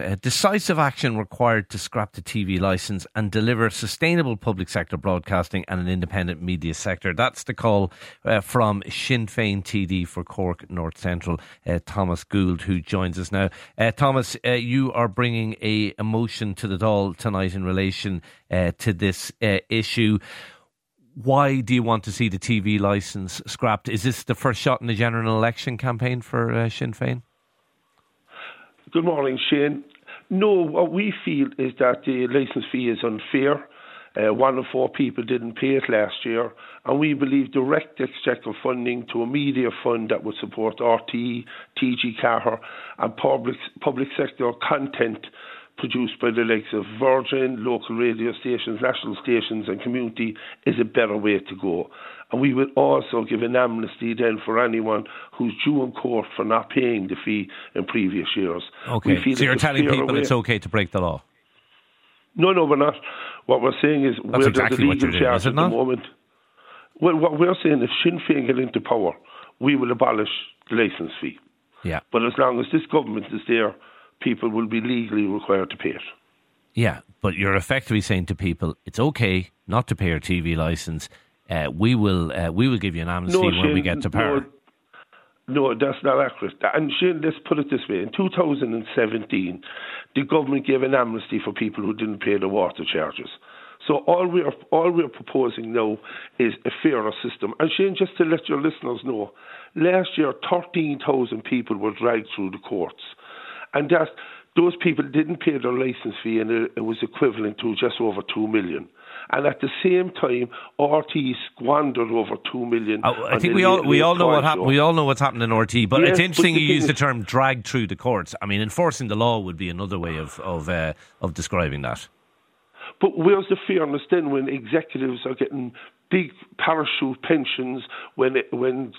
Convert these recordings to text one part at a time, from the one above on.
Uh, decisive action required to scrap the TV licence and deliver sustainable public sector broadcasting and an independent media sector. That's the call uh, from Sinn Féin TD for Cork North Central, uh, Thomas Gould, who joins us now. Uh, Thomas, uh, you are bringing a, motion to the Dáil tonight in relation uh, to this issue why do you want to see the TV licence scrapped? Is this the first shot in the general election campaign for Sinn Féin? Good morning, Shane. No, what we feel is that the licence fee is unfair. Uh, one of four people didn't pay it last year, and we believe direct exchequer funding to a media fund that would support RTE, TG Ceathair, and public public sector content produced by the likes of Virgin, local radio stations, national stations, and community is a better way to go. And we will also give an amnesty then for anyone who's due in court for not paying the fee in previous years. Okay, so you're telling people it's okay to break the law? No, no, we're not. What we're saying is That's we're exactly the legal charge at the moment. Well, what we're saying, if Sinn Féin get into power, we will abolish the licence fee. Yeah. But as long as this government is there, people will be legally required to pay it. Yeah, but you're effectively saying to people, it's okay not to pay your TV licence uh, we will uh, we will give you an amnesty no, when Shane, we get to power. No, no, that's not accurate. And Shane, let's put it this way: in 2017, the government gave an amnesty for people who didn't pay the water charges. So all we are all we are proposing now is a fairer system. And Shane, just to let your listeners know, last year 13,000 people were dragged through the courts, and that those people didn't pay their license fee, and it, it was equivalent to just over two million and at the same time, RT squandered over two million. Oh, I think we all we all know what happened. We all know what's happened in RT, but yes, it's interesting you use the term "dragged through the courts." I mean, enforcing the law would be another way of of uh, of describing that. But where's the fairness then when executives are getting big parachute pensions when it, when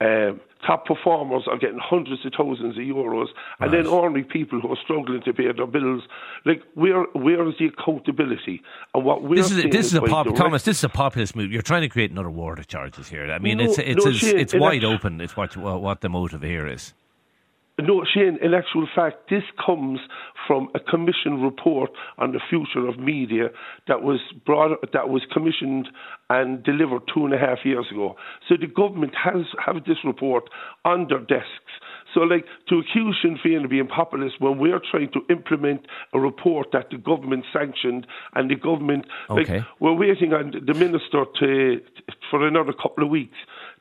um, top performers are getting hundreds of thousands of euros, and then ordinary people who are struggling to pay their bills. Like, where where is the accountability? And what we're this is a, this is a pop, Thomas. This is a populist move. You're trying to create another water charges here. I mean, no, it's it's no, it's, it's wide open. It's what what the motive here is. No, Shane, in actual fact, this comes from a commission report on the future of media that was brought, that was commissioned and delivered two and a half years ago. So the government has have this report on their desks. So, like, to accuse Sinn Féin of being populist when we're trying to implement a report that the government sanctioned and the government, okay. like, we're waiting on the minister to for another couple of weeks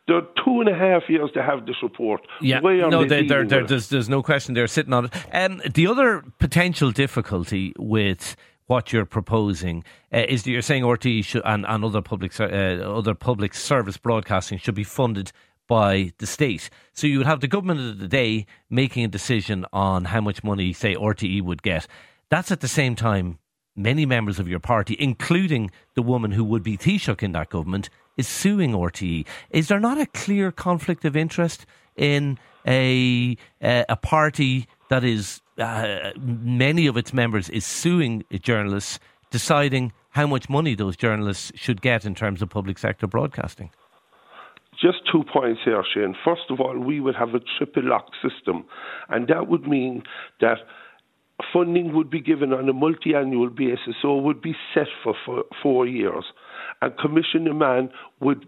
there are two and a half years to have this report. Yeah, no, they, they're, they're, there's, there's no question they're sitting on it. Um, the other potential difficulty with what you're proposing uh, is that you're saying RTE should, and, and other public uh, other public service broadcasting should be funded by the state. So you would have the government of the day making a decision on how much money, say, RTE would get. That's at the same time many members of your party, including the woman who would be Taoiseach in that government, is suing RTE. Is there not a clear conflict of interest in a a party that is uh, many of its members is suing journalists, deciding how much money those journalists should get in terms of public sector broadcasting? Just two points here, Shane. First of all, we would have a triple lock system, and that would mean that funding would be given on a multi-annual basis, so it would be set for, for four years. And Coimisiún na Meán would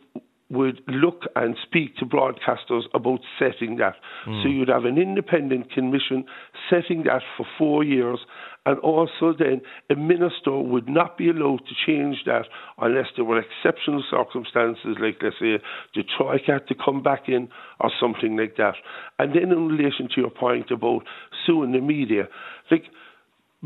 would look and speak to broadcasters about setting that. Mm. So you'd have an independent commission setting that for four years, and also then a minister would not be allowed to change that unless there were exceptional circumstances, like let's say the Troika had to come back in or something like that. And then in relation to your point about suing the media, like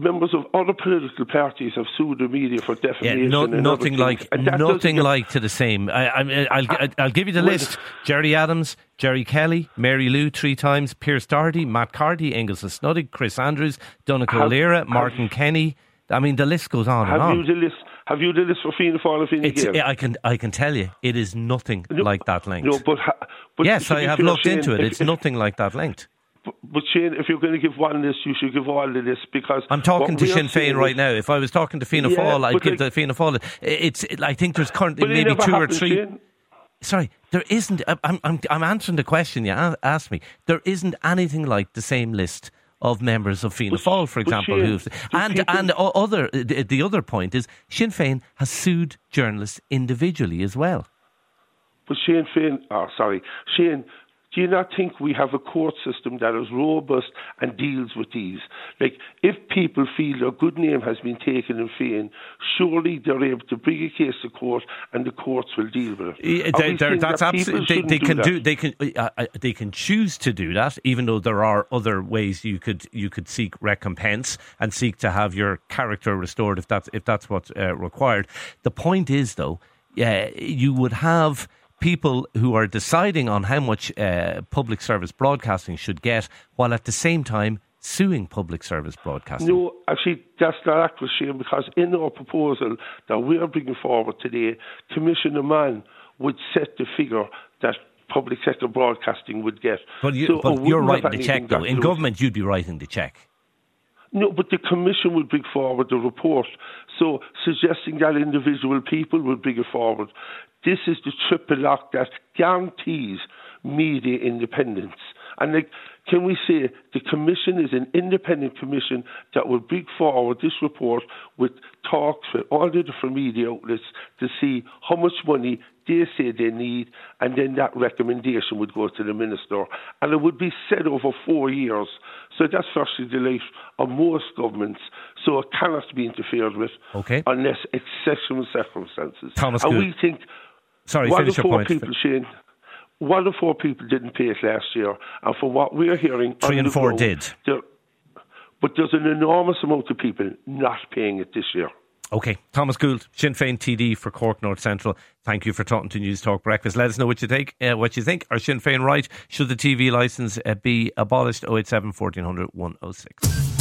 members of other political parties have sued the media for defamation. Yeah, no, nothing like nothing like to the same. I, will uh, uh, I'll give you the list: Gerry Adams, Gerry Kelly, Mary Lou three times, Pearse Doherty, Matt Carthy, Angus Snuddig, Chris Andrews, Donncha O'Leary, Martin Kenny. I mean, the list goes on and on. Have you the list? Have you the list for Fianna Fáil Fine I can I can tell you, it is nothing no, like that length. No, but, but yes, I have looked into it. It's nothing like that length. But Shane, if you're going to give one list, you should give all the list because I'm talking to Sinn Féin right now. If I was talking to Fianna Yeah, Fáil, I'd give like- the Fianna Fáil. It's. I think there's currently maybe two or three. Shane. Sorry, there isn't. I'm, I'm, I'm answering the question you asked me. There isn't anything like the same list of members of Fianna Fáil, for example, who've and and other. The, the other point is Sinn Féin has sued journalists individually as well. But Shane Finn, oh, sorry, Shane, do you not think we have a court system that is robust and deals with these? Like, if people feel their good name has been taken in Finn, surely they're able to bring a case to court and the courts will deal with it. Yeah, they, we they're- saying that's that absolutely. They, they can that? do. They can. Uh, uh, they can choose to do that, even though there are other ways you could you could seek recompense and seek to have your character restored if that's if that's what's uh, required. The point is, though, yeah, you would have people who are deciding on how much uh, public service broadcasting should get, while at the same time suing public service broadcasting. No, actually, that's not accurate, Shane, because in our proposal that we are bringing forward today, Coimisiún na Meán would set the figure that public sector broadcasting would get. But, you, so but you're writing the check, though. In government, you'd be writing the check. No, but the commission would bring forward the report. So suggesting that individual people would bring it forward. This is the triple lock that guarantees media independence. And like, can we say the commission is an independent commission that will bring forward this report with talks with all the different media outlets to see how much money they say they need, and then that recommendation would go to the minister, and it would be set over four years. So that's firstly the life of most governments. So it cannot be interfered with Okay. unless exceptional circumstances. Thomas and Good. we think Sorry, one finish of your four point. people, Shane, one of four people didn't pay it last year, and for what we're hearing, Three and four ground, did. there- but there's an enormous amount of people not paying it this year. Okay, Thomas Gould, Sinn Féin TD for Cork North Central. Thank you for talking to News Talk Breakfast. Let us know what you think. Uh, what you think? Are Sinn Féin right? Should the TV licence uh, be abolished? 087 1400 106.